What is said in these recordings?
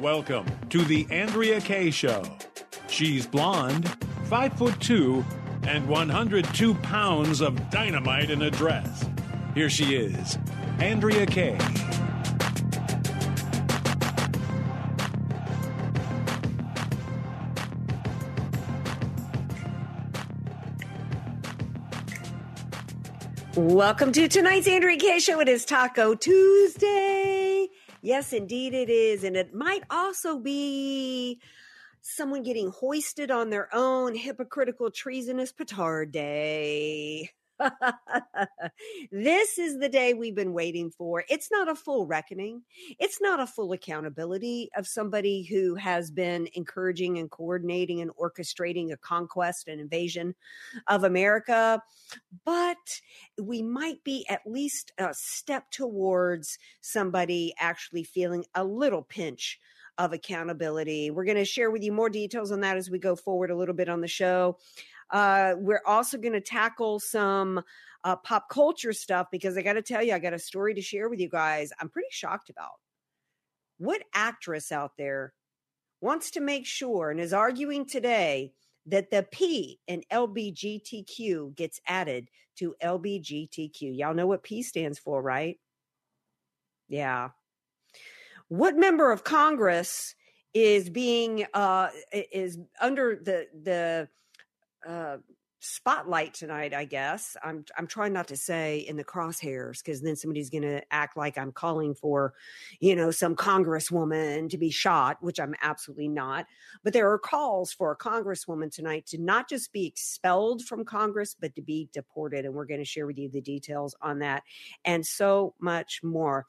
Welcome to the Andrea Kaye Show. She's blonde, five foot two, and 102 pounds of dynamite in a dress. Here she is, Andrea Kaye. Welcome to tonight's Andrea Kaye Show. It is Taco Tuesday. Yes, indeed it is. And it might also be someone getting hoisted on their own hypocritical, treasonous petard day. this is the day we've been waiting for. It's not a full reckoning. It's not a full accountability of somebody who has been encouraging and coordinating and orchestrating a conquest and invasion of America. But we might be at least a step towards somebody actually feeling a little pinch of accountability. We're going to share with you more details on that as we go forward a little bit on the show. Uh, we're also going to tackle some uh, pop culture stuff because I got to tell you, I got a story to share with you guys. I'm pretty shocked about. What actress out there wants to make sure and is arguing today that the P in LBGTQ gets added to LBGTQ? Y'all know what P stands for, right? Yeah. What member of Congress is being uh is under the the uh, spotlight tonight i guess. I'm i'm trying not to say in the crosshairs because then somebody's going to act like i'm calling for you know some congresswoman to be shot which i'm absolutely not. But there are calls for a congresswoman tonight to not just be expelled from congress but to be deported and we're going to share with you the details on that and so much more.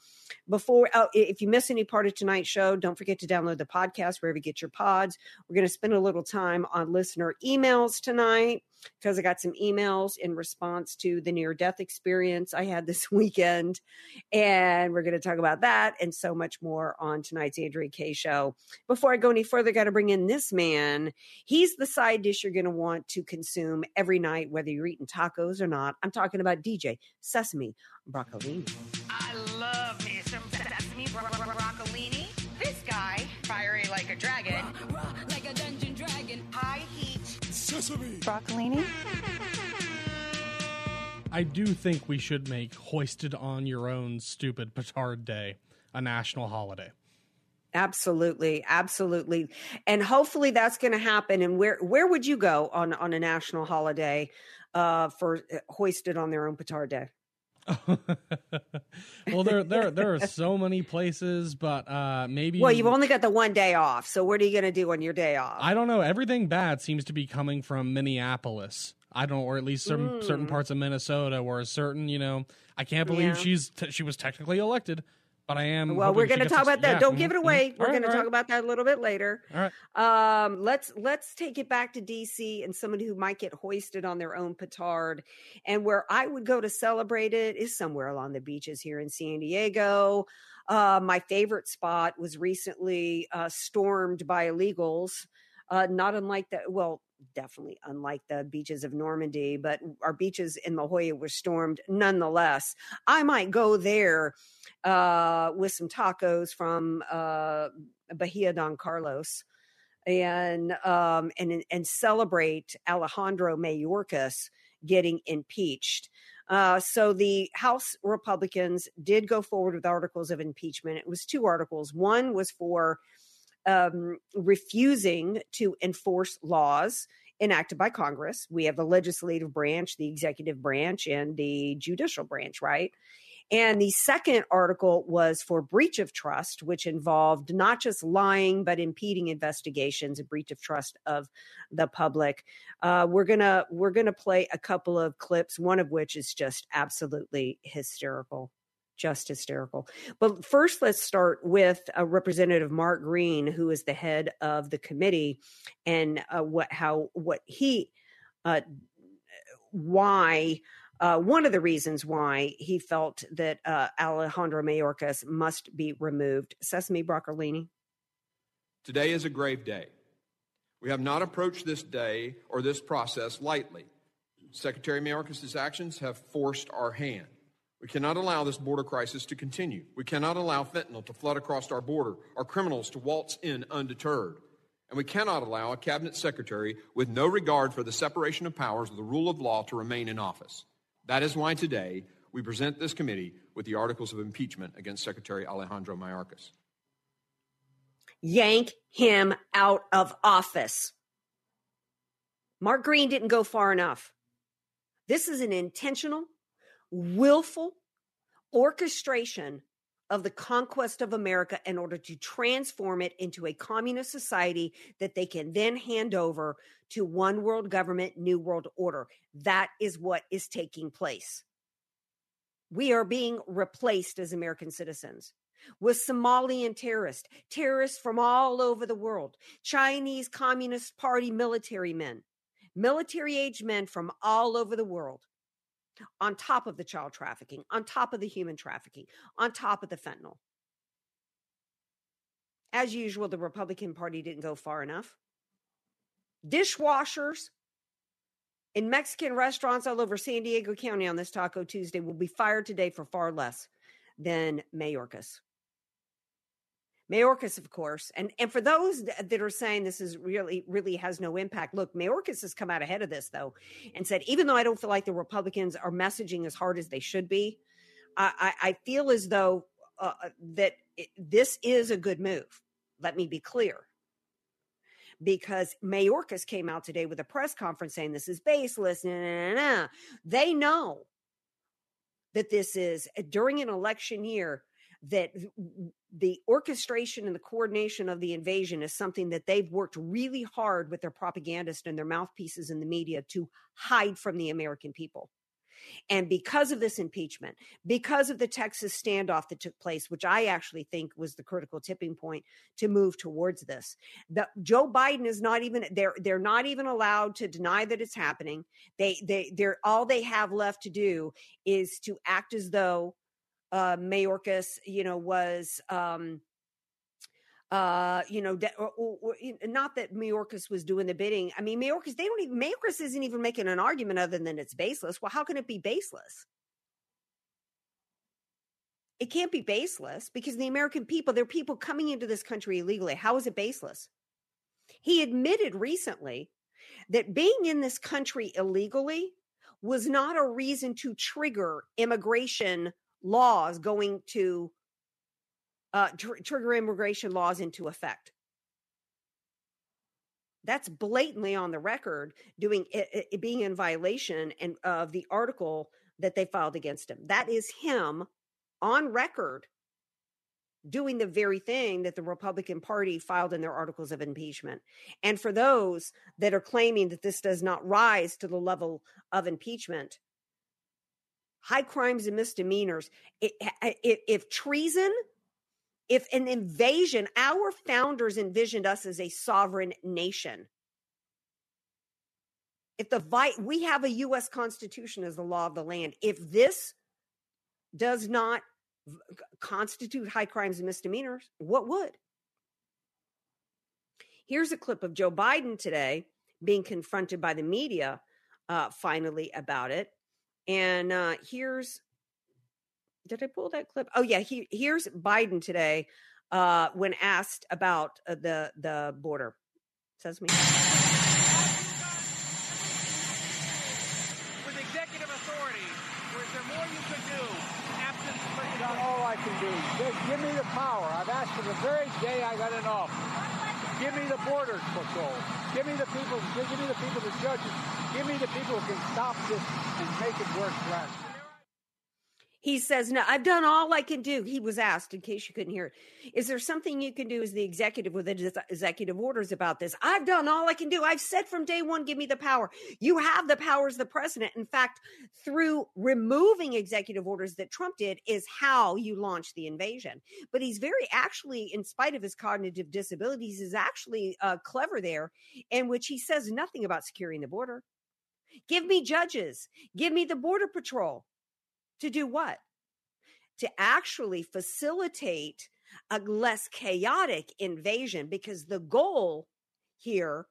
Before oh, if you miss any part of tonight's show don't forget to download the podcast wherever you get your pods. We're going to spend a little time on listener emails tonight because I got some emails in response to the near death experience I had this weekend. And we're going to talk about that and so much more on tonight's Andrea Kaye show. Before I go any further, got to bring in this man. He's the side dish you're going to want to consume every night, whether you're eating tacos or not. I'm talking about DJ Sesame Broccolini. I love me some sesame bro- bro- broccolini. Broccolini? I do think we should make hoisted on your own stupid petard day a national holiday. Absolutely, absolutely, and hopefully that's going to happen. And where where would you go on on a national holiday uh, for uh, hoisted on their own petard day? well, there there there are so many places, but uh maybe Well, you've only got the one day off, so what are you going to do on your day off? I don't know. Everything bad seems to be coming from Minneapolis. I don't, or at least certain certain Mm. parts of Minnesota, where a certain, you know, I can't believe Yeah. she's t- she was technically elected, but I am. well, we're going to talk about that. yeah, Don't give it away. All We're right, going to talk right, about that a little bit later. All right. Um, let's let's take it back to DC and somebody who might get hoisted on their own petard. And where I would go to celebrate it is somewhere along the beaches here in San Diego. Uh, my favorite spot was recently uh, stormed by illegals. Uh, not unlike that. well, definitely unlike the beaches of Normandy, but our beaches in La Jolla were stormed nonetheless. I might go there uh, with some tacos from uh, Bahia Don Carlos and um, and and celebrate Alejandro Mayorkas getting impeached. Uh, so the House Republicans did go forward with articles of impeachment. It was two articles. One was for um, refusing to enforce laws enacted by Congress. We have the legislative branch, the executive branch, and the judicial branch, right? And the second article was for breach of trust, which involved not just lying, but impeding investigations, a breach of trust of the public. Uh, we're gonna we're gonna play a couple of clips, one of which is just absolutely hysterical just hysterical. But first, let's start with uh, Representative Mark Green, who is the head of the committee, and uh, what how what he uh, why uh, one of the reasons why he felt that uh, Alejandro Mayorkas must be removed. Sesame Broccolini. Today is a grave day. We have not approached this day or this process lightly. Secretary Mayorkas' actions have forced our hand. We cannot allow this border crisis to continue. We cannot allow fentanyl to flood across our border, our criminals to waltz in undeterred. And we cannot allow a cabinet secretary with no regard for the separation of powers or the rule of law to remain in office. That is why today we present this committee with the articles of impeachment against Secretary Alejandro Mayorkas. Yank him out of office. Mark Green didn't go far enough. This is an intentional, willful orchestration of the conquest of America in order to transform it into a communist society that they can then hand over to one world government, new world order. That is what is taking place. We are being replaced as American citizens with Somalian terrorists, terrorists from all over the world, Chinese Communist Party military men, military age men from all over the world on top of the child trafficking, on top of the human trafficking, on top of the fentanyl. As usual, the Republican Party didn't go far enough. Dishwashers in Mexican restaurants all over San Diego County on this Taco Tuesday will be fired today for far less than Mayorkas. Mayorkas, of course, and and for those that are saying this is really really has no impact, look, Mayorkas has come out ahead of this though, and said even though I don't feel like the Republicans are messaging as hard as they should be, I, I, feel as though uh, uh that it, this is a good move. Let me be clear, because Mayorkas came out today with a press conference saying this is baseless. Nah, nah, nah, They know that this is during an election year that the orchestration and the coordination of the invasion is something that they've worked really hard with their propagandists and their mouthpieces in the media to hide from the American people. And because of this impeachment, because of the Texas standoff that took place, which I actually think was the critical tipping point to move towards this, the, Joe Biden is not even they're they're not even allowed to deny that it's happening. They they they're all they have left to do is to act as though uh, Mayorkas, you know, was, um, uh, you know, de- or, or, or, not that Mayorkas was doing the bidding. I mean, Mayorkas, they don't even, Mayorkas isn't even making an argument other than it's baseless. Well, how can it be baseless? It can't be baseless because the American people, there are people coming into this country illegally. How is it baseless? He admitted recently that being in this country illegally was not a reason to trigger immigration laws going to uh, tr- trigger immigration laws into effect. That's blatantly on the record, doing it, it being in violation and of the article that they filed against him. That is him on record doing the very thing that the Republican Party filed in their articles of impeachment. And for those that are claiming that this does not rise to the level of impeachment, high crimes and misdemeanors. If, treason, if an invasion, our founders envisioned us as a sovereign nation. If the we have a U.S. Constitution as the law of the land. If this does not constitute high crimes and misdemeanors, what would? Here's a clip of Joe Biden today being confronted by the media uh, finally about it. And uh, here's, did I pull that clip? Oh yeah, he, here's Biden today uh, when asked about uh, the the border. Sesame. With executive authority, or is there more you could do? Absent all I can do. Just give me the power. I've asked for the very day I got in office. Give me the border patrol. Give me the people. Give me the people, the judges. Give me the people who can stop this and make it work us. He says, No, I've done all I can do. He was asked, in case you couldn't hear it, is there something you can do as the executive with executive orders about this? I've done all I can do. I've said from day one, give me the power. You have the power as the president. In fact, through removing executive orders that Trump did, is how you launch the invasion. But he's very actually, in spite of his cognitive disabilities, is actually uh, clever there, in which he says nothing about securing the border. Give me judges, give me the border patrol. To do what? To actually facilitate a less chaotic invasion because the goal here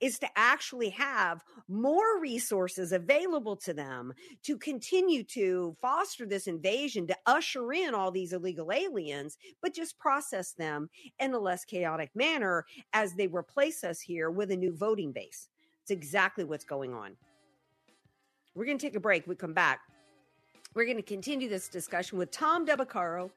is to actually have more resources available to them to continue to foster this invasion, to usher in all these illegal aliens, but just process them in a less chaotic manner as they replace us here with a new voting base. It's exactly what's going on. We're going to take a break. We come back. We're going to continue this discussion with Tom Del Beccaro.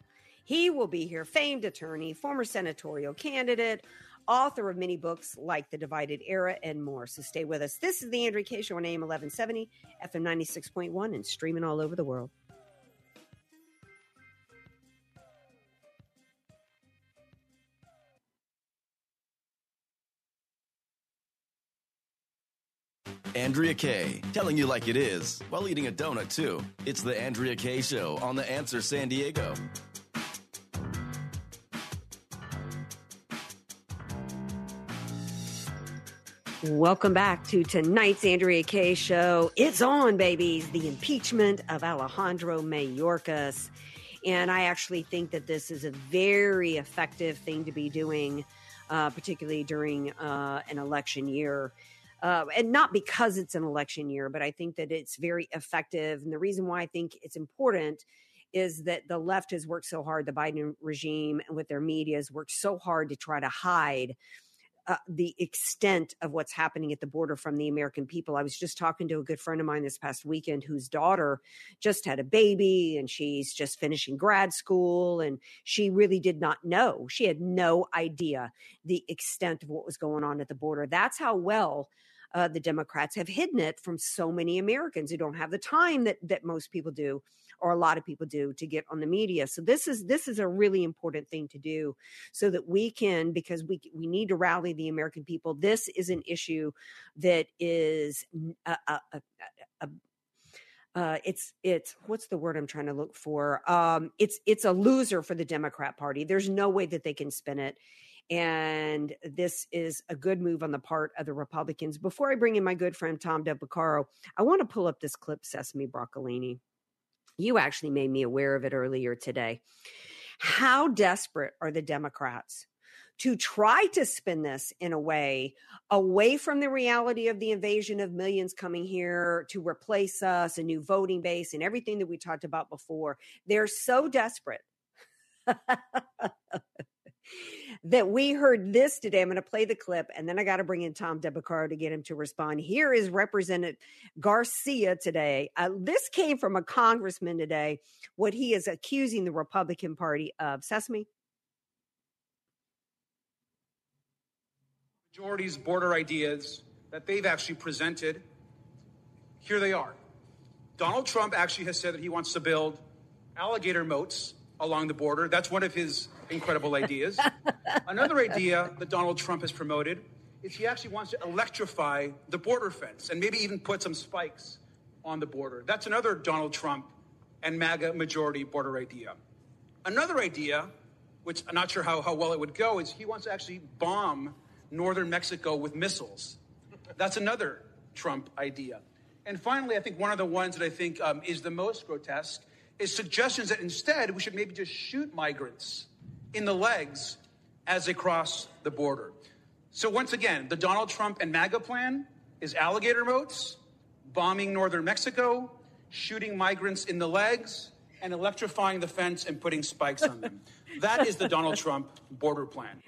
He will be here, famed attorney, former senatorial candidate, author of many books like The Divided Era and more. So stay with us. This is the Andrea Kaye Show on AM 1170, FM 96.1, and streaming all over the world. Andrea Kaye, telling you like it is while eating a donut too. It's the Andrea Kaye Show on The Answer San Diego. Welcome back to tonight's Andrea Kaye Show. It's on, babies. The impeachment of Alejandro Mayorkas. And I actually think that this is a very effective thing to be doing, uh, particularly during uh, an election year uh, and not because it's an election year, but I think that it's very effective. And the reason why I think it's important is that the left has worked so hard, the Biden regime and with their media has worked so hard to try to hide uh, the extent of what's happening at the border from the American people. I was just talking to a good friend of mine this past weekend whose daughter just had a baby and she's just finishing grad school and she really did not know. She had no idea the extent of what was going on at the border. That's how well uh, the Democrats have hidden it from so many Americans who don't have the time that that most people do, or a lot of people do, to get on the media. So this is this is a really important thing to do, so that we can because we we need to rally the American people. This is an issue that is a, a, a, a uh, it's it's what's the word I'm trying to look for? Um, it's it's a loser for the Democrat Party. There's no way that they can spin it. And this is a good move on the part of the Republicans. Before I bring in my good friend Tom Del Beccaro, I want to pull up this clip, Sesame Broccolini. You actually made me aware of it earlier today. How desperate are the Democrats to try to spin this in a way away from the reality of the invasion of millions coming here to replace us, a new voting base, and everything that we talked about before? They're so desperate. that we heard this today. I'm going to play the clip and then I got to bring in Tom Del Beccaro to get him to respond. Here is Representative Garcia today. Uh, this came from a congressman today, what he is accusing the Republican Party of. Sesame. Majority's border ideas that they've actually presented, here they are. Donald Trump actually has said that he wants to build alligator moats along the border. That's one of his incredible ideas. Another idea that Donald Trump has promoted is he actually wants to electrify the border fence and maybe even put some spikes on the border. That's another Donald Trump and MAGA majority border idea. Another idea, which I'm not sure how, how well it would go, is he wants to actually bomb northern Mexico with missiles. That's another Trump idea. And finally, I think one of the ones that I think um, is the most grotesque is suggestions that instead we should maybe just shoot migrants in the legs as they cross the border. So, once again, the Donald Trump and MAGA plan is alligator moats, bombing northern Mexico, shooting migrants in the legs, and electrifying the fence and putting spikes on them. that is the Donald Trump border plan.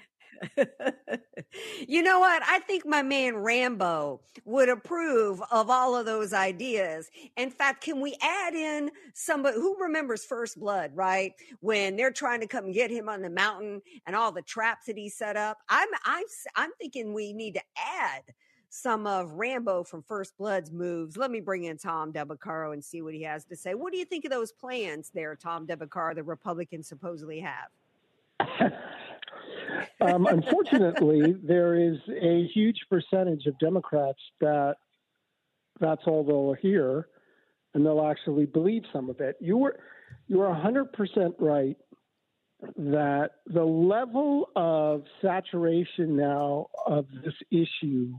you know what? I think my man Rambo would approve of all of those ideas. In fact, can we add in somebody who remembers First Blood, right? When they're trying to come get him on the mountain and all the traps that he set up. I'm I'm I'm thinking we need to add some of Rambo from First Blood's moves. Let me bring in Tom Del Beccaro and see what he has to say. What do you think of those plans there, Tom Del Beccaro, the Republicans supposedly have? um, unfortunately, there is a huge percentage of Democrats that that's all they'll hear, and they'll actually believe some of it. You were you are 100% right that the level of saturation now of this issue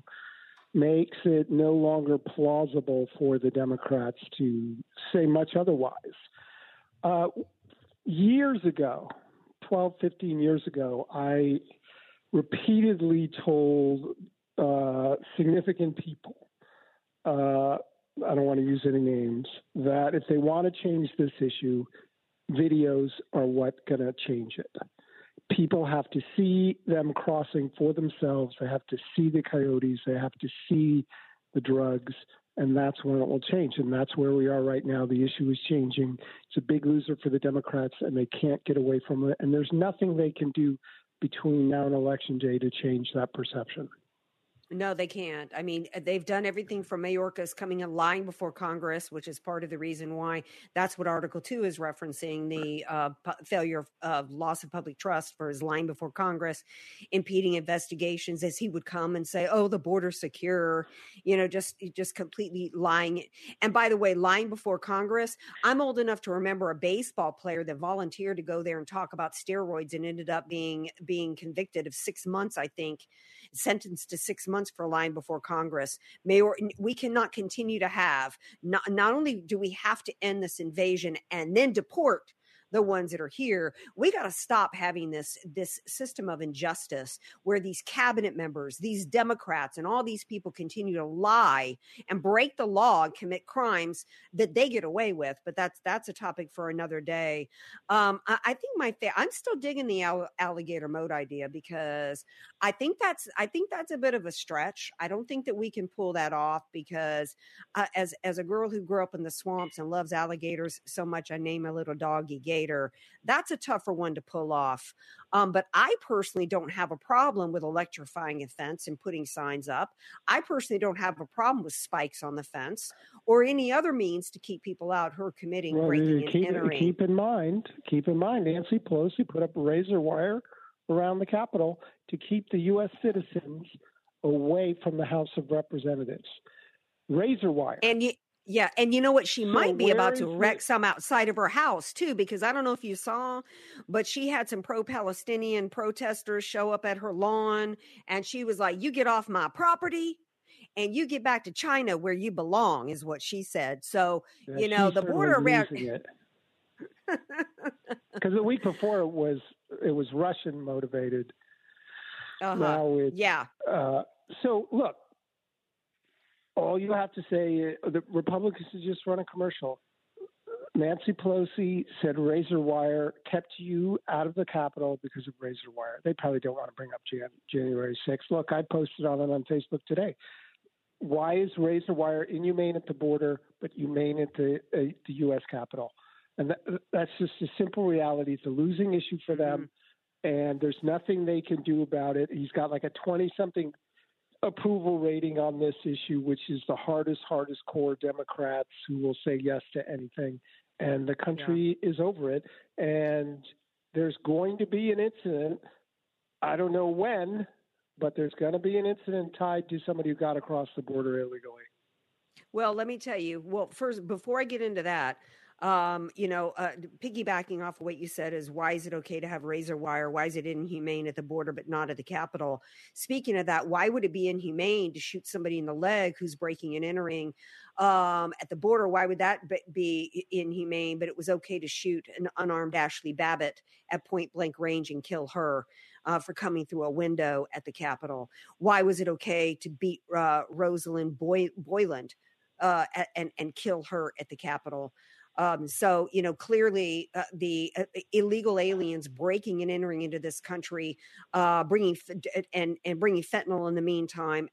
makes it no longer plausible for the Democrats to say much otherwise. Uh, years ago, 12, 15 years ago, I repeatedly told uh, significant people, uh, I don't want to use any names, that if they want to change this issue, videos are what going to change it. People have to see them crossing for themselves. They have to see the coyotes. They have to see the drugs, and that's when it will change. And that's where we are right now. The issue is changing. It's a big loser for the Democrats, and they can't get away from it. And there's nothing they can do between now and election day to change that perception. No, they can't. I mean, uh, they've done everything from Mayorkas coming in lying before Congress, which is part of the reason why that's what Article 2 is referencing the uh, p- failure of uh, loss of public trust for his lying before Congress, impeding investigations as he would come and say, oh, the border's secure, you know, just, just completely lying. And by the way, lying before Congress, I'm old enough to remember a baseball player that volunteered to go there and talk about steroids and ended up being, being convicted of six months, I think, sentenced to six months for lying before Congress. Mayor, we cannot continue to have not, not only do we have to end this invasion and then deport the ones that are here. We got to stop having this this system of injustice where these cabinet members, these Democrats, and all these people continue to lie and break the law and commit crimes that they get away with. But that's that's a topic for another day. Um, I, I, think my fa- I'm still digging the all- alligator moat idea because I think that's I think that's a bit of a stretch. I don't think that we can pull that off because uh, as as a girl who grew up in the swamps and loves alligators so much, I name a little doggy Gator that's a tougher one to pull off. Um, but I personally don't have a problem with electrifying a fence and putting signs up. I personally don't have a problem with spikes on the fence or any other means to keep people out who are committing well, breaking keep, and entering. Keep in mind, keep in mind, Nancy Pelosi put up razor wire around the Capitol to keep the U.S. citizens away from the House of Representatives. Razor wire. And you, yeah, and you know what? She so might be about to wreck it? some outside of her house too, because I don't know if you saw, but she had some pro-Palestinian protesters show up at her lawn, and she was like, "You get off my property." And you get back to China where you belong, is what she said. So, yeah, you know, the border around. Because the week before it was it was Russian motivated. Uh-huh. Now it's yeah. Uh, so look, all you have to say, uh, the Republicans just run a commercial. Nancy Pelosi said razor wire kept you out of the Capitol because of razor wire. They probably don't want to bring up Jan- January 6th. Look, I posted on it on Facebook today. Why is razor wire inhumane at the border but humane at the, uh, the U.S. Capitol? And that, that's just a simple reality. It's a losing issue for them, mm-hmm. and there's nothing they can do about it. He's got like a 20 something approval rating on this issue, which is the hardest, hardest core Democrats who will say yes to anything. And the country yeah. is over it. And there's going to be an incident. I don't know when, but there's going to be an incident tied to somebody who got across the border illegally. Well, let me tell you. Well, first, before I get into that, um, you know, uh, piggybacking off of what you said is why is it okay to have razor wire? Why is it inhumane at the border but not at the Capitol? Speaking of that, why would it be inhumane to shoot somebody in the leg who's breaking and entering um, at the border? Why would that be inhumane? But it was okay to shoot an unarmed Ashley Babbitt at point blank range and kill her. Uh, for coming through a window at the Capitol. Why was it okay to beat uh, Rosalind Boy- Boyland uh, and and kill her at the Capitol? Um, so, you know, clearly uh, the uh, illegal aliens breaking and entering into this country, uh, bringing and and bringing fentanyl in the meantime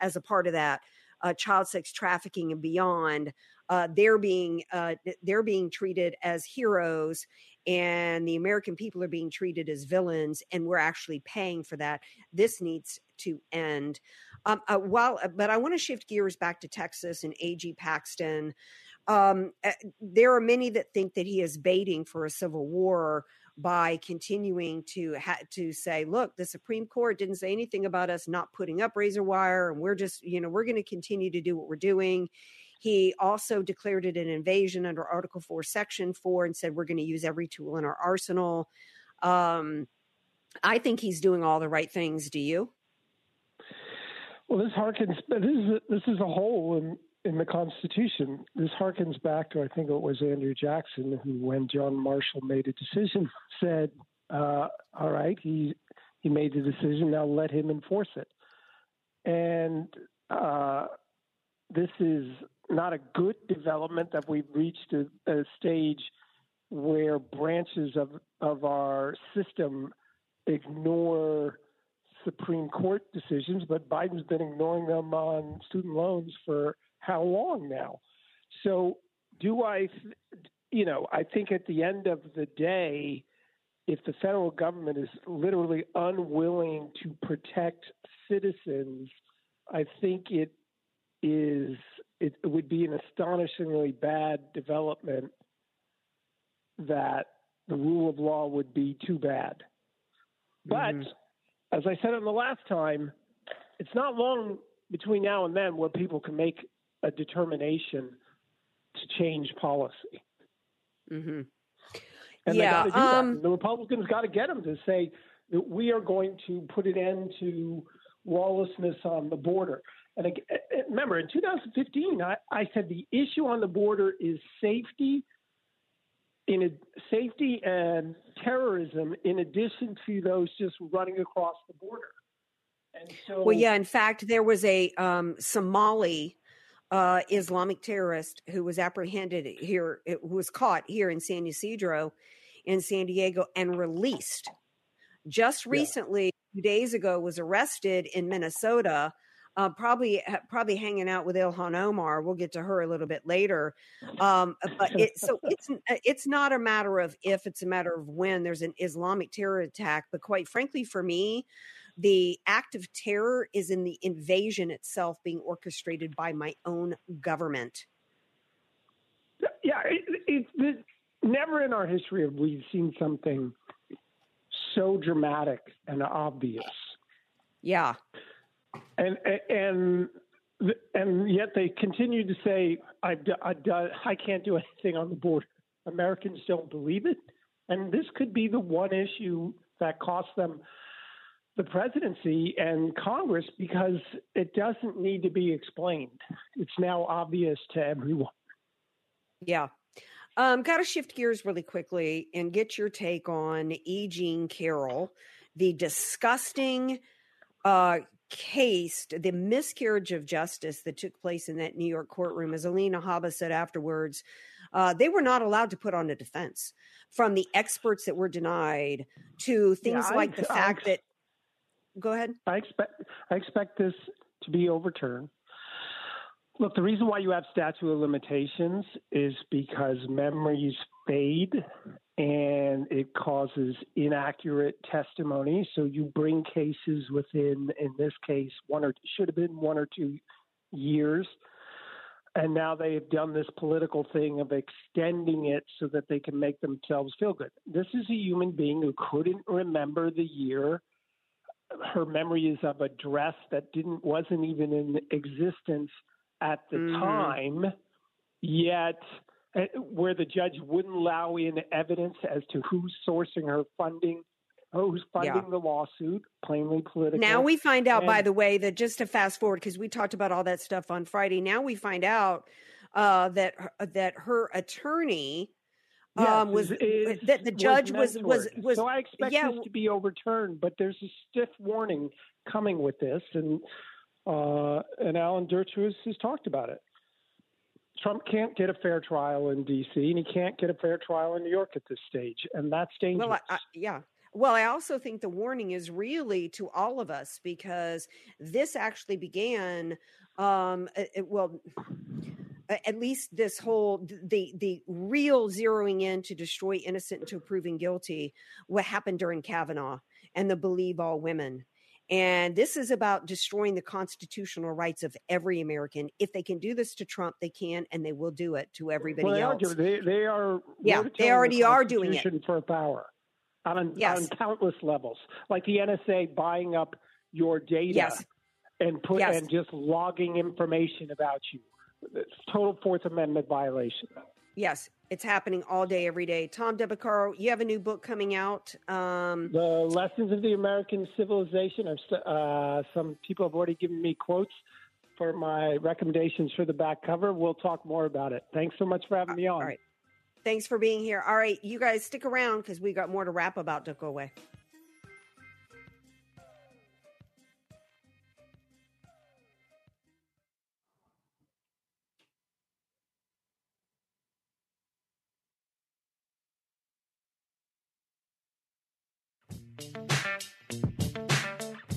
as a part of that, uh, child sex trafficking and beyond. Uh, they're being uh, they're being treated as heroes and the American people are being treated as villains, and we're actually paying for that. This needs to end. Um, uh, while, but I want to shift gears back to Texas and A.G. Paxton. Um, uh, there are many that think that he is baiting for a civil war by continuing to ha- to say, look, the Supreme Court didn't say anything about us not putting up razor wire, and we're just, you know, we're going to continue to do what we're doing. He also declared it an invasion under Article 4, Section 4, and said we're going to use every tool in our arsenal. Um, I think he's doing all the right things. Do you? Well, this harkens. This is this is a hole in in the Constitution. This harkens back to I think it was Andrew Jackson who, when John Marshall made a decision, said, uh, "All right, he he made the decision. Now let him enforce it." And uh, this is not a good development that we've reached a, a stage where branches of of our system ignore Supreme Court decisions, but Biden's been ignoring them on student loans for how long now? So, do I, you know, I think at the end of the day, if the federal government is literally unwilling to protect citizens, I think it is it, would be an astonishingly bad development that the rule of law would be too bad. But mm-hmm. as I said on the last time, it's not long between now and then where people can make a determination to change policy. Mm-hmm. And yeah, um, The Republicans got to get them to say that we are going to put an end to lawlessness on the border. And again, remember, in 2015, I, I said the issue on the border is safety in a, safety and terrorism in addition to those just running across the border. And so, well, yeah. In fact, there was a um, Somali uh, Islamic terrorist who was apprehended here, who was caught here in San Ysidro, in San Diego, and released. Just recently, yeah. two days ago, was arrested in Minnesota. Uh, probably probably hanging out with Ilhan Omar. We'll get to her a little bit later. Um, but it, so it's it's not a matter of if; it's a matter of when. There's an Islamic terror attack. But quite frankly, for me, the act of terror is in the invasion itself being orchestrated by my own government. Yeah, it, it, never in our history have we seen something so dramatic and obvious. Yeah, and and and yet they continue to say I've, I've done, I can't do anything on the border. Americans don't believe it, and this could be the one issue that costs them the presidency and Congress because it doesn't need to be explained. It's now obvious to everyone. Yeah. Um, Got to shift gears really quickly and get your take on E. Jean Carroll, the disgusting uh, case, the miscarriage of justice that took place in that New York courtroom. As Alina Habba said afterwards, uh, they were not allowed to put on a defense from the experts that were denied to things yeah, like I, the fact I, that Go ahead. I expect I expect this to be overturned. Look, the reason why you have statute of limitations is because memories fade and it causes inaccurate testimony. So you bring cases within, in this case, one or should have been one or two years. And now they have done this political thing of extending it so that they can make themselves feel good. This is a human being who couldn't remember the year her memory is of a dress that didn't wasn't even in existence at the mm. time, yet uh, where the judge wouldn't allow in evidence as to who's sourcing her funding, who's funding yeah. the lawsuit, plainly political. Now we find out, and, by the way, that just to fast forward because we talked about all that stuff on Friday. Now we find out uh, that that her attorney Yes, um, was is, that the judge was was, was so I expect yeah, this to be overturned, but there's a stiff warning coming with this, and uh, and Alan Dershowitz has talked about it. Trump can't get a fair trial in D.C. and he can't get a fair trial in New York at this stage, and that's dangerous. Well, I, I, yeah. Well, I also think the warning is really to all of us because this actually began. Um, it, well, at least this whole the the real zeroing in to destroy innocent until proven guilty what happened during kavanaugh and the believe all women and this is about destroying the constitutional rights of every american if they can do this to trump they can and they will do it to everybody well, they else are, they, they are yeah they already are doing it for power on, yes. on countless levels like the nsa buying up your data yes. and put yes. and just logging information about you it's total Fourth Amendment violation. Yes, it's happening all day, every day. Tom Del Beccaro, you have a new book coming out. Um, the Lessons of the American Civilization. Uh, some people have already given me quotes for my recommendations for the back cover. We'll talk more about it. Thanks so much for having me on. All right. Thanks for being here. All right, you guys stick around because we got more to rap about. Don't go away.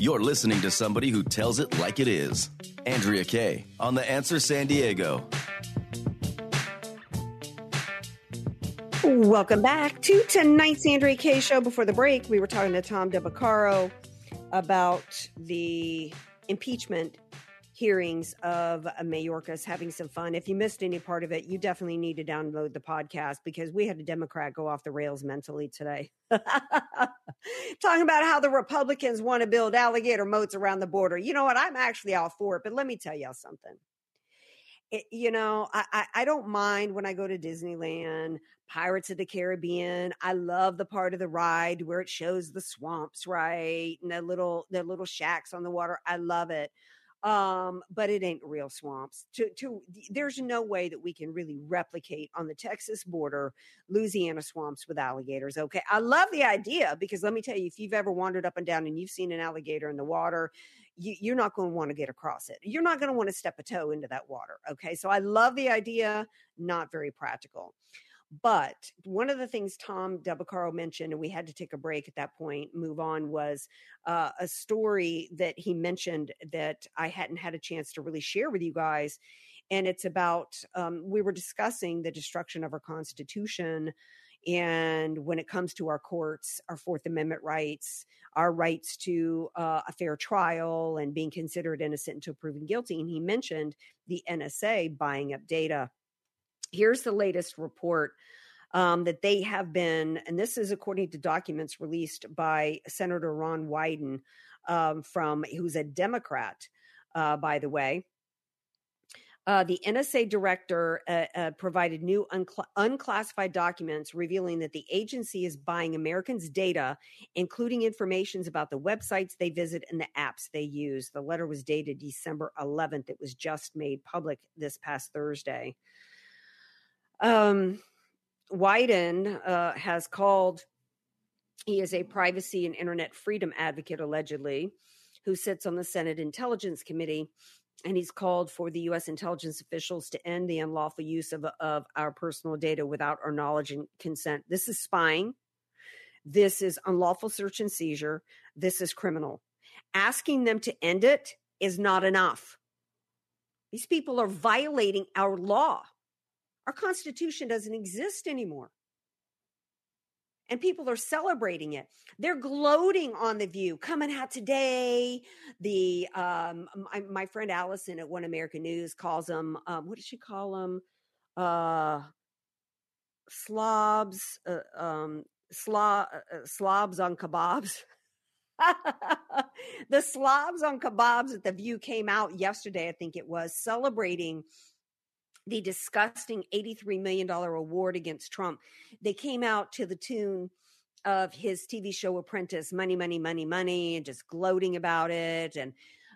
You're listening to somebody who tells it like it is. Andrea Kaye on The Answer San Diego. Welcome back to tonight's Andrea Kaye show. Before the break, we were talking to Tom Del Beccaro about the impeachment hearings of Mayorkas having some fun. If you missed any part of it, you definitely need to download the podcast because we had a Democrat go off the rails mentally today. Talking about how the Republicans want to build alligator moats around the border. You know what? I'm actually all for it, but let me tell y'all something. It, you know, I, I, I don't mind when I go to Disneyland, Pirates of the Caribbean. I love the part of the ride where it shows the swamps, right, and the little the little shacks on the water. I love it um, but it ain't real swamps. To, to there's no way that we can really replicate on the Texas border Louisiana swamps with alligators. Okay, I love the idea because let me tell you, if you've ever wandered up and down and you've seen an alligator in the water, you, you're not going to want to get across it. You're not going to want to step a toe into that water. Okay, so I love the idea, not very practical. But one of the things Tom Del Beccaro mentioned, and we had to take a break at that point, move on, was uh, a story that he mentioned that I hadn't had a chance to really share with you guys. And it's about, um, we were discussing the destruction of our Constitution. And when it comes to our courts, our Fourth Amendment rights, our rights to uh, a fair trial and being considered innocent until proven guilty. And he mentioned the NSA buying up data Here's the latest report um, that they have been, and this is according to documents released by Senator Ron Wyden, um, from who's a Democrat, uh, by the way. Uh, the NSA director uh, uh, provided new uncl- unclassified documents revealing that the agency is buying Americans' data, including informations about the websites they visit and the apps they use. The letter was dated December 11th. It was just made public this past Thursday. Um, Wyden uh, has called, he is a privacy and internet freedom advocate, allegedly, who sits on the Senate Intelligence Committee. And he's called for the U.S. intelligence officials to end the unlawful use of, of our personal data without our knowledge and consent. This is spying. This is unlawful search and seizure. This is criminal. Asking them to end it is not enough. These people are violating our law. Our Constitution doesn't exist anymore. And people are celebrating it. They're gloating on the view coming out today. The um, my, my friend Allison at One American News calls them. Um, what does she call them? Uh, slobs, uh, um, slob, uh, slobs on kebabs. the slobs on kebabs at the View came out yesterday. I think it was celebrating the disgusting $83 million award against Trump. They came out to the tune of his TV show Apprentice, money, money, money, money, and just gloating about it. And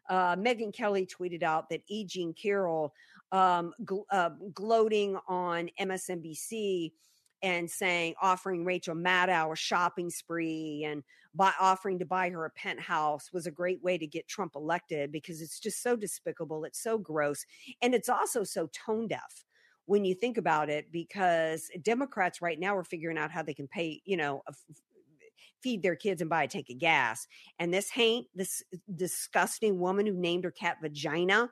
uh, Megyn Kelly tweeted out that E. Jean Carroll um, gl- uh, gloating on MSNBC and saying offering Rachel Maddow a shopping spree and by offering to buy her a penthouse was a great way to get Trump elected because it's just so despicable, it's so gross, and it's also so tone deaf when you think about it because Democrats right now are figuring out how they can pay, you know, feed their kids and buy a tank of gas. And this haint, this disgusting woman who named her cat vagina,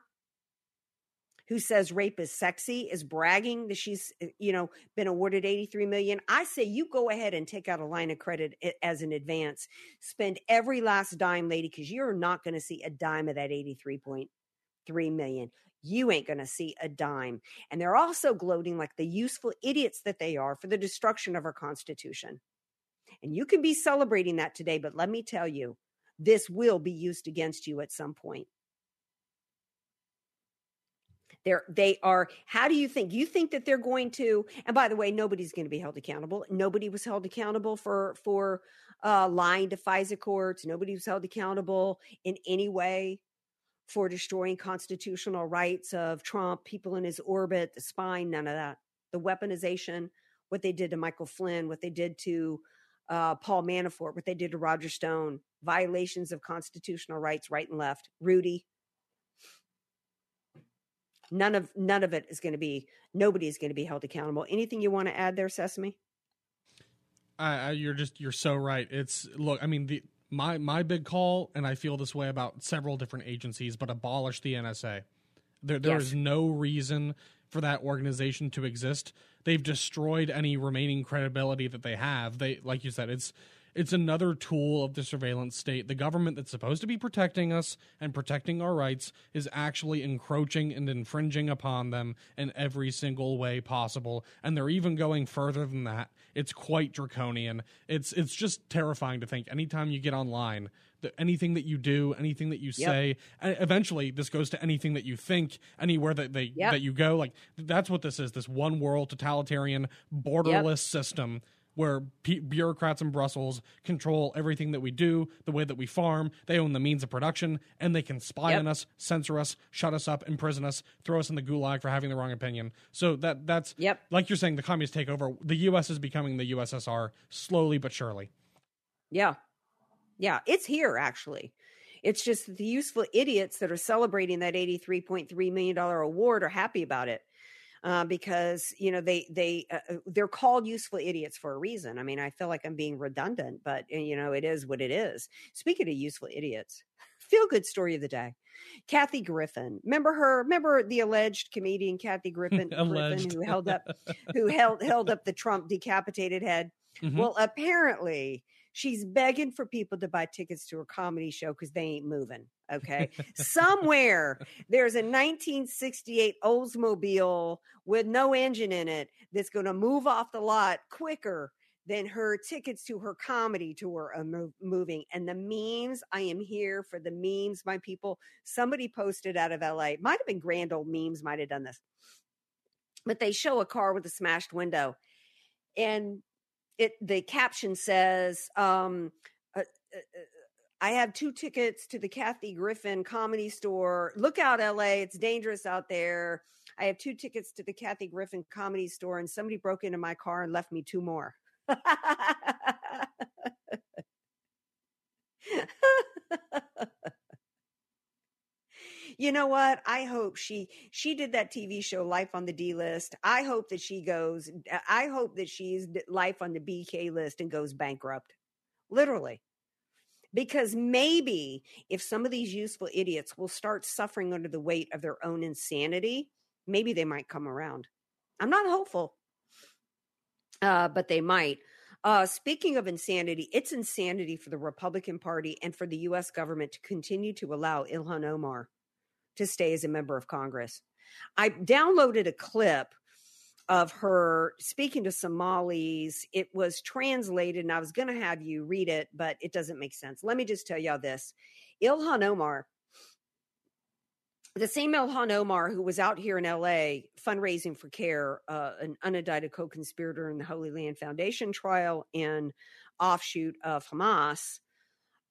who says rape is sexy is bragging that she's uh, you know been awarded 83 million i say you go ahead and take out a line of credit as an advance. Spend every last dime lady because you're not going to see a dime of that 83.3 million. You ain't going to see a dime. And they're also gloating like the useful idiots that they are for the destruction of our constitution. And you can be celebrating that today but let me tell you this will be used against you at some point they're they are. How do you think? You think that they're going to? And by the way, nobody's going to be held accountable. Nobody was held accountable for for uh, lying to FISA courts. Nobody was held accountable in any way for destroying constitutional rights of Trump, people in his orbit, the spine, none of that. The weaponization, what they did to Michael Flynn, what they did to uh, Paul Manafort, what they did to Roger Stone, violations of constitutional rights, right and left. Rudy, none of none of it is going to be nobody is going to be held accountable. Anything you want to add there sesame? Uh, you're just you're so right. It's look i mean the my my big call and i feel this way about several different agencies but abolish the nsa there there yes. is no reason for that organization to exist. They've destroyed any remaining credibility that they have. They like you said it's it's another tool of the surveillance state. The government that's supposed to be protecting us and protecting our rights is actually encroaching and infringing upon them in every single way possible. And they're even going further than that. It's quite draconian. It's it's just terrifying to think anytime you get online anything that you do, anything that you say, yep. eventually this goes to anything that you think, anywhere that they yep. that you go. Like that's what this is. This one world totalitarian borderless yep. system where p- bureaucrats in Brussels control everything that we do, the way that we farm. They own the means of production, and they can spy yep. on us, censor us, shut us up, imprison us, throw us in the gulag for having the wrong opinion. So that that's yep. like you're saying, the communist takeover. The U.S. is becoming the USSR slowly but surely. Yeah, yeah, it's here actually. It's just the useful idiots that are celebrating that $83.3 million award are happy about it uh, because you know they they uh, uh, they're called useful idiots for a reason. I mean, I feel like I'm being redundant, but uh, you know it is what it is. Speaking of useful idiots, feel good story of the day. Kathy Griffin, remember her? Remember the alleged comedian Kathy Griffin, Griffin who held up who held held up the Trump decapitated head. Mm-hmm. Well, apparently she's begging for people to buy tickets to her comedy show because they ain't moving. Okay. Somewhere there's a 1968 Oldsmobile with no engine in it that's going to move off the lot quicker than her tickets to her comedy tour are moving. And the memes, I am here for the memes, my people. Somebody posted out of LA, might have been Grand Old Memes, might have done this, but they show a car with a smashed window. And it the caption says, um, uh, uh, uh I have two tickets to the Kathy Griffin comedy store. Look out, LA. It's dangerous out there. I have two tickets to the Kathy Griffin comedy store, and somebody broke into my car and left me two more. you know what i hope she she did that tv show life on the d list i hope that she goes i hope that she's life on the bk list and goes bankrupt literally because maybe if some of these useful idiots will start suffering under the weight of their own insanity, maybe they might come around. I'm not hopeful, uh, but they might. Uh, speaking of insanity, it's insanity for the Republican Party and for the U.S. government to continue to allow Ilhan Omar to stay as a member of Congress. I downloaded a clip of her speaking to Somalis. It was translated, and I was going to have you read it, but it doesn't make sense. Let me just tell y'all this Ilhan Omar, the same Ilhan Omar who was out here in LA fundraising for CAIR, uh, an unindicted co conspirator in the Holy Land Foundation trial and offshoot of Hamas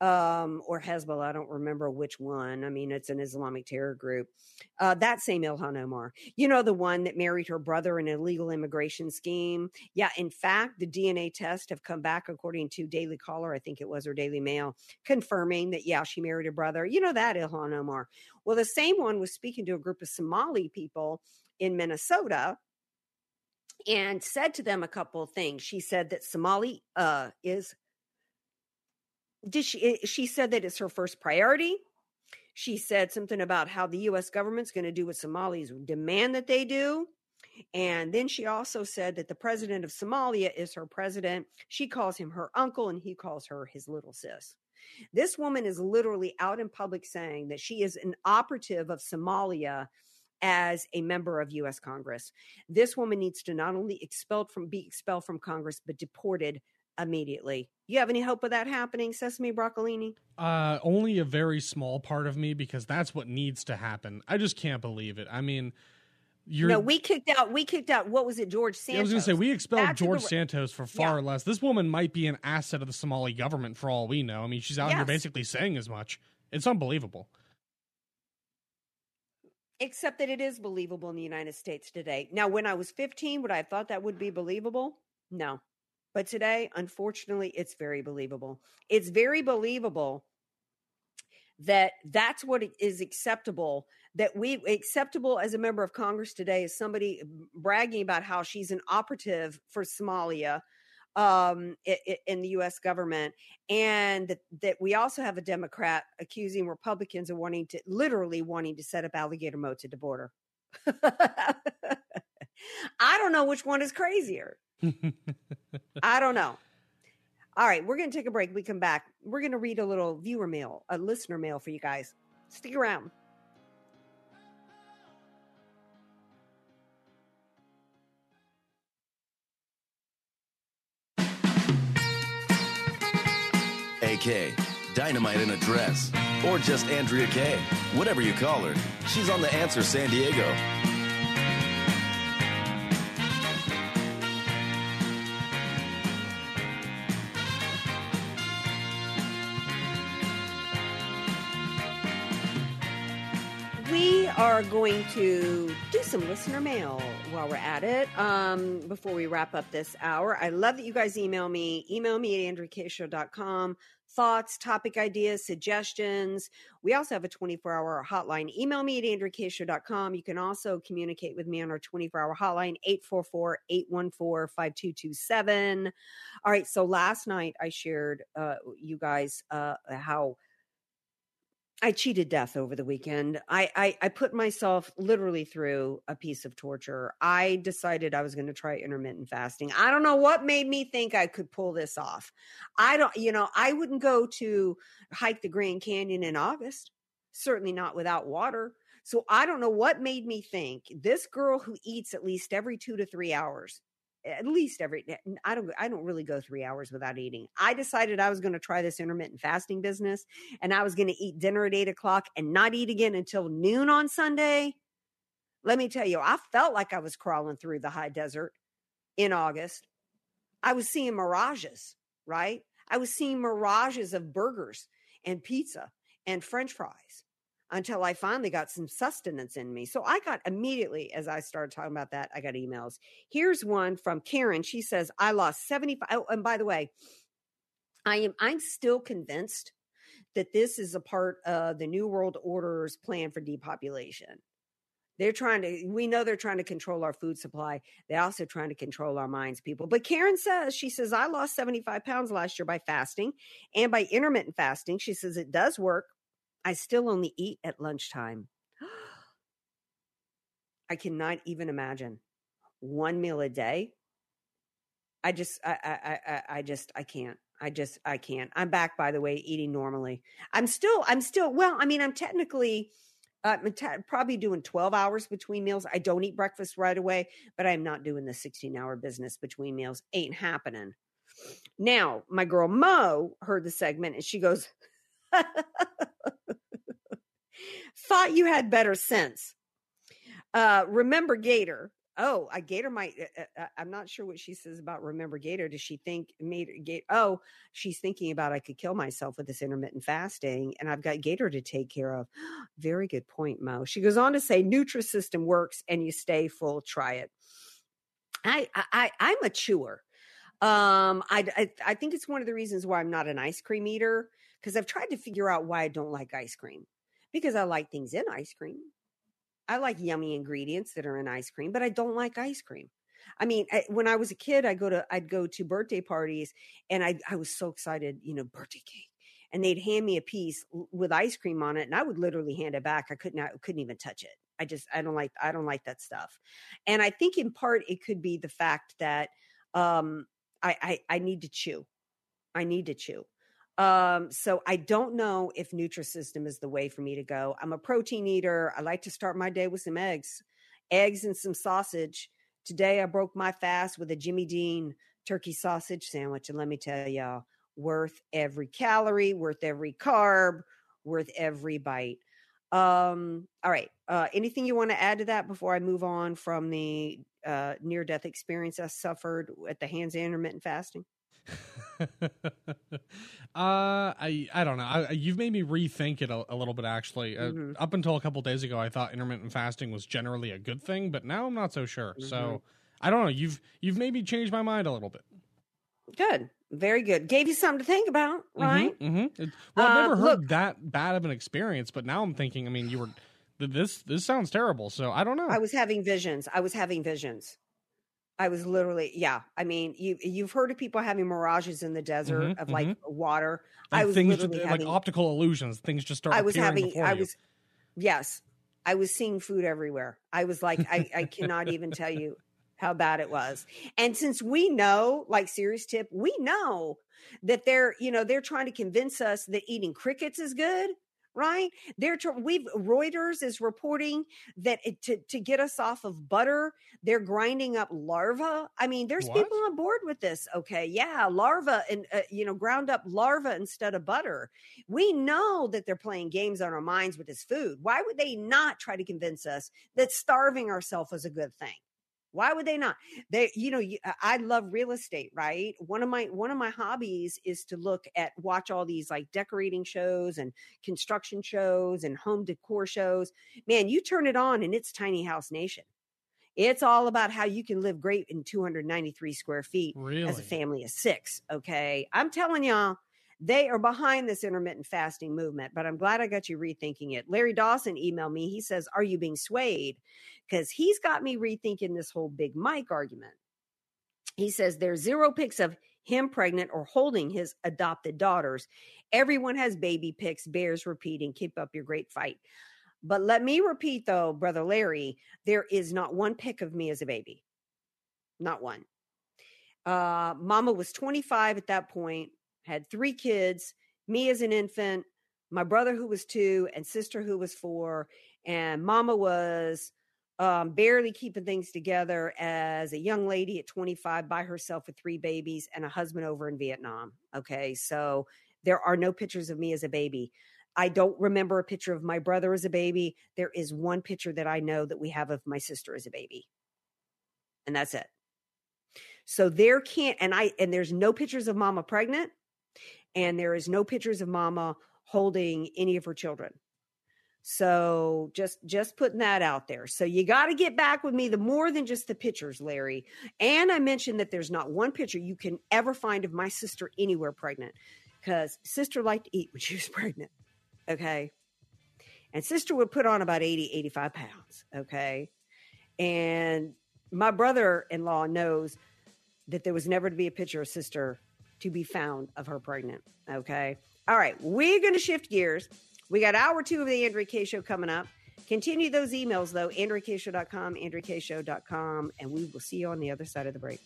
um, or Hezbollah. I don't remember which one. I mean, it's an Islamic terror group. Uh, that same Ilhan Omar, you know, the one that married her brother in an illegal immigration scheme. Yeah, in fact, the DNA tests have come back, according to Daily Caller, I think it was, or Daily Mail, confirming that, yeah, she married her brother. You know that Ilhan Omar. Well, the same one was speaking to a group of Somali people in Minnesota and said to them a couple of things. She said that Somali uh, is did she eh, she said that it's her first priority She said something about how the U.S. government's going to do what Somalis demand that they do. And then she also said that the president of Somalia is her president. She calls him her uncle and he calls her his little sis. This woman is literally out in public saying that she is an operative of Somalia as a member of US Congress. This woman needs to not only expelled from be expelled from Congress but deported immediately. You have any hope of that happening, Sesame Broccolini? Uh, only a very small part of me because that's what needs to happen. I just can't believe it. I mean, you're, no, we kicked out. We kicked out. What was it, George Santos? I was going to say we expelled Back George the- Santos for far Yeah. less. This woman might be an asset of the Somali government for all we know. I mean, she's out here basically saying as much. It's unbelievable. Except that it is believable in the United States today. Now, when I was 15, would I have thought that would be believable? No. But today, unfortunately, it's very believable. It's very believable that that's what is acceptable that we acceptable as a member of congress today is somebody bragging about how she's an operative for somalia um in the us government and that we also have a democrat accusing republicans of wanting to literally wanting to set up alligator moats at the border i don't know which one is crazier I don't know. All right, we're going to take a break. We come back. We're going to read a little viewer mail, a listener mail for you guys. Stick around. AK, Dynamite in a Dress, or just Andrea Kaye. Whatever you call her, she's on The Answer San Diego. Are going to do some listener mail while we're at it. Um, before we wrap up this hour, I love that you guys email me. Email me at AndreaKayeShow.com. Thoughts, topic ideas, suggestions. We also have a 24 hour hotline. Email me at AndreaKayeShow.com. You can also communicate with me on our 24 hour hotline, 844 814 5227. All right. So last night I shared, uh, you guys, uh, how I cheated death over the weekend. I, I I put myself literally through a piece of torture. I decided I was going to try intermittent fasting. I don't know what made me think I could pull this off. I don't, you know, I wouldn't go to hike the Grand Canyon in August. Certainly not without water. So I don't know what made me think this girl who eats at least every 2 to 3 hours at least every I don't I don't really go 3 hours without eating. I decided I was going to try this intermittent fasting business and I was going to eat dinner at 8 o'clock and not eat again until noon on Sunday. Let me tell you, I felt like I was crawling through the high desert in August. I was seeing mirages, right? I was seeing mirages of burgers and pizza and french fries until I finally got some sustenance in me. So I got immediately, as I started talking about that, I got emails. Here's one from Karen. She says, I lost 75. Oh, and by the way, I am I'm still convinced that this is a part of the New World Order's plan for depopulation. They're trying to, we know they're trying to control our food supply. They're also trying to control our minds, people. But Karen says, she says, I lost 75 pounds last year by fasting and by intermittent fasting. She says it does work. I still only eat at lunchtime. I cannot even imagine one meal a day. I just, I, I, I, I just, I can't. I just, I can't. I'm back, by the way, eating normally. I'm still, I'm still, well, I mean, I'm technically, uh, probably doing 12 hours between meals. I don't eat breakfast right away, but I'm not doing the 16 hour business between meals. Ain't happening. Now, my girl Mo heard the segment and she goes, Thought you had better sense. Uh, remember Gator. Oh, a Gator might. Uh, uh, I'm not sure what she says about remember Gator. Does she think made Gator? Oh, she's thinking about I could kill myself with this intermittent fasting, and I've got Gator to take care of. Very good point, Mo. She goes on to say Nutrisystem works, and you stay full. Try it. I I I'm a chewer. Um, I, I I think it's one of the reasons why I'm not an ice cream eater because I've tried to figure out why I don't like ice cream because I like things in ice cream. I like yummy ingredients that are in ice cream, but I don't like ice cream. I mean, I, when I was a kid, I go to I'd go to birthday parties, and I I was so excited, you know, birthday cake, and they'd hand me a piece with ice cream on it, and I would literally hand it back. I couldn't, I couldn't even touch it. I just, I don't like, I don't like that stuff. And I think in part it could be the fact that um, I, I, I need to chew. I need to chew. Um, so I don't know if Nutrisystem is the way for me to go. I'm a protein eater. I like to start my day with some eggs, eggs and some sausage. Today I broke my fast with a Jimmy Dean turkey sausage sandwich, and let me tell y'all, worth every calorie, worth every carb, worth every bite. Um, all right. Uh, anything you want to add to that before I move on from the uh, near death experience I suffered at the hands of intermittent fasting? uh, I I don't know. I, you've made me rethink it a, a little bit. Actually, uh, mm-hmm. up until a couple days ago, I thought intermittent fasting was generally a good thing, but now I'm not so sure. Mm-hmm. So I don't know. You've you've maybe changed my mind a little bit. Good, very good. Gave you something to think about, mm-hmm, right? Mm-hmm, mm-hmm. well, I've never uh, heard look, that bad of an experience, but now I'm thinking. I mean, you were this this sounds terrible. So I don't know. I was having visions. I was having visions. I was literally, yeah. I mean, you you've heard of people having mirages in the desert mm-hmm, of like mm-hmm. water. Like I was things literally having, like optical illusions. Things just start. I was having. I was. Yes, I was seeing food everywhere. I was like, I, I cannot even tell you how bad it was. And since we know, like serious tip, we know that they're, you know, they're trying to convince us that eating crickets is good right? They're we've Reuters is reporting that it, to to get us off of butter, they're grinding up larvae. I mean, there's what? people on board with this. Okay, yeah, larvae and uh, you know ground up larvae instead of butter. We know that they're playing games on our minds with this food. Why would they not try to convince us that starving ourselves is a good thing? Why would they not? They, you know, I love real estate, right? One of my one of my hobbies is to look at watch all these like decorating shows and construction shows and home decor shows. Man, you turn it on and it's tiny house nation. It's all about how you can live great in 293 square feet really? as a family of six. Okay, I'm telling y'all, they are behind this intermittent fasting movement, but I'm glad I got you rethinking it. Larry Dawson emailed me. He says, Are you being swayed? Because he's got me rethinking this whole Big Mike argument. He says there's zero pics of him pregnant or holding his adopted daughters. Everyone has baby pics, bears repeating, keep up your great fight. But let me repeat though, brother Larry, there is not one pic of me as a baby. Not one. Uh, mama was 25 at that point had three kids, me as an infant, my brother who was two, and sister who was four. And mama was um, barely keeping things together as a young lady at 25 by herself with three babies and a husband over in Vietnam. Okay. So there are no pictures of me as a baby. I don't remember a picture of my brother as a baby. There is one picture that I know that we have of my sister as a baby. And that's it. So there can't, and I, and there's no pictures of mama pregnant and there is no pictures of mama holding any of her children. So just just putting that out there. So you got to get back with me the more than just the pictures, Larry. And I mentioned that there's not one picture you can ever find of my sister anywhere pregnant cuz sister liked to eat when she was pregnant. Okay? And sister would put on about 80 85 pounds, okay? And my brother-in-law knows that there was never to be a picture of sister to be found of her pregnant. Okay. All right. We're going to shift gears. We got hour two of the Andrea Kaye Show coming up. Continue those emails, though. AndreaKayeShow.com, AndreaKayeShow.com, and we will see you on the other side of the break.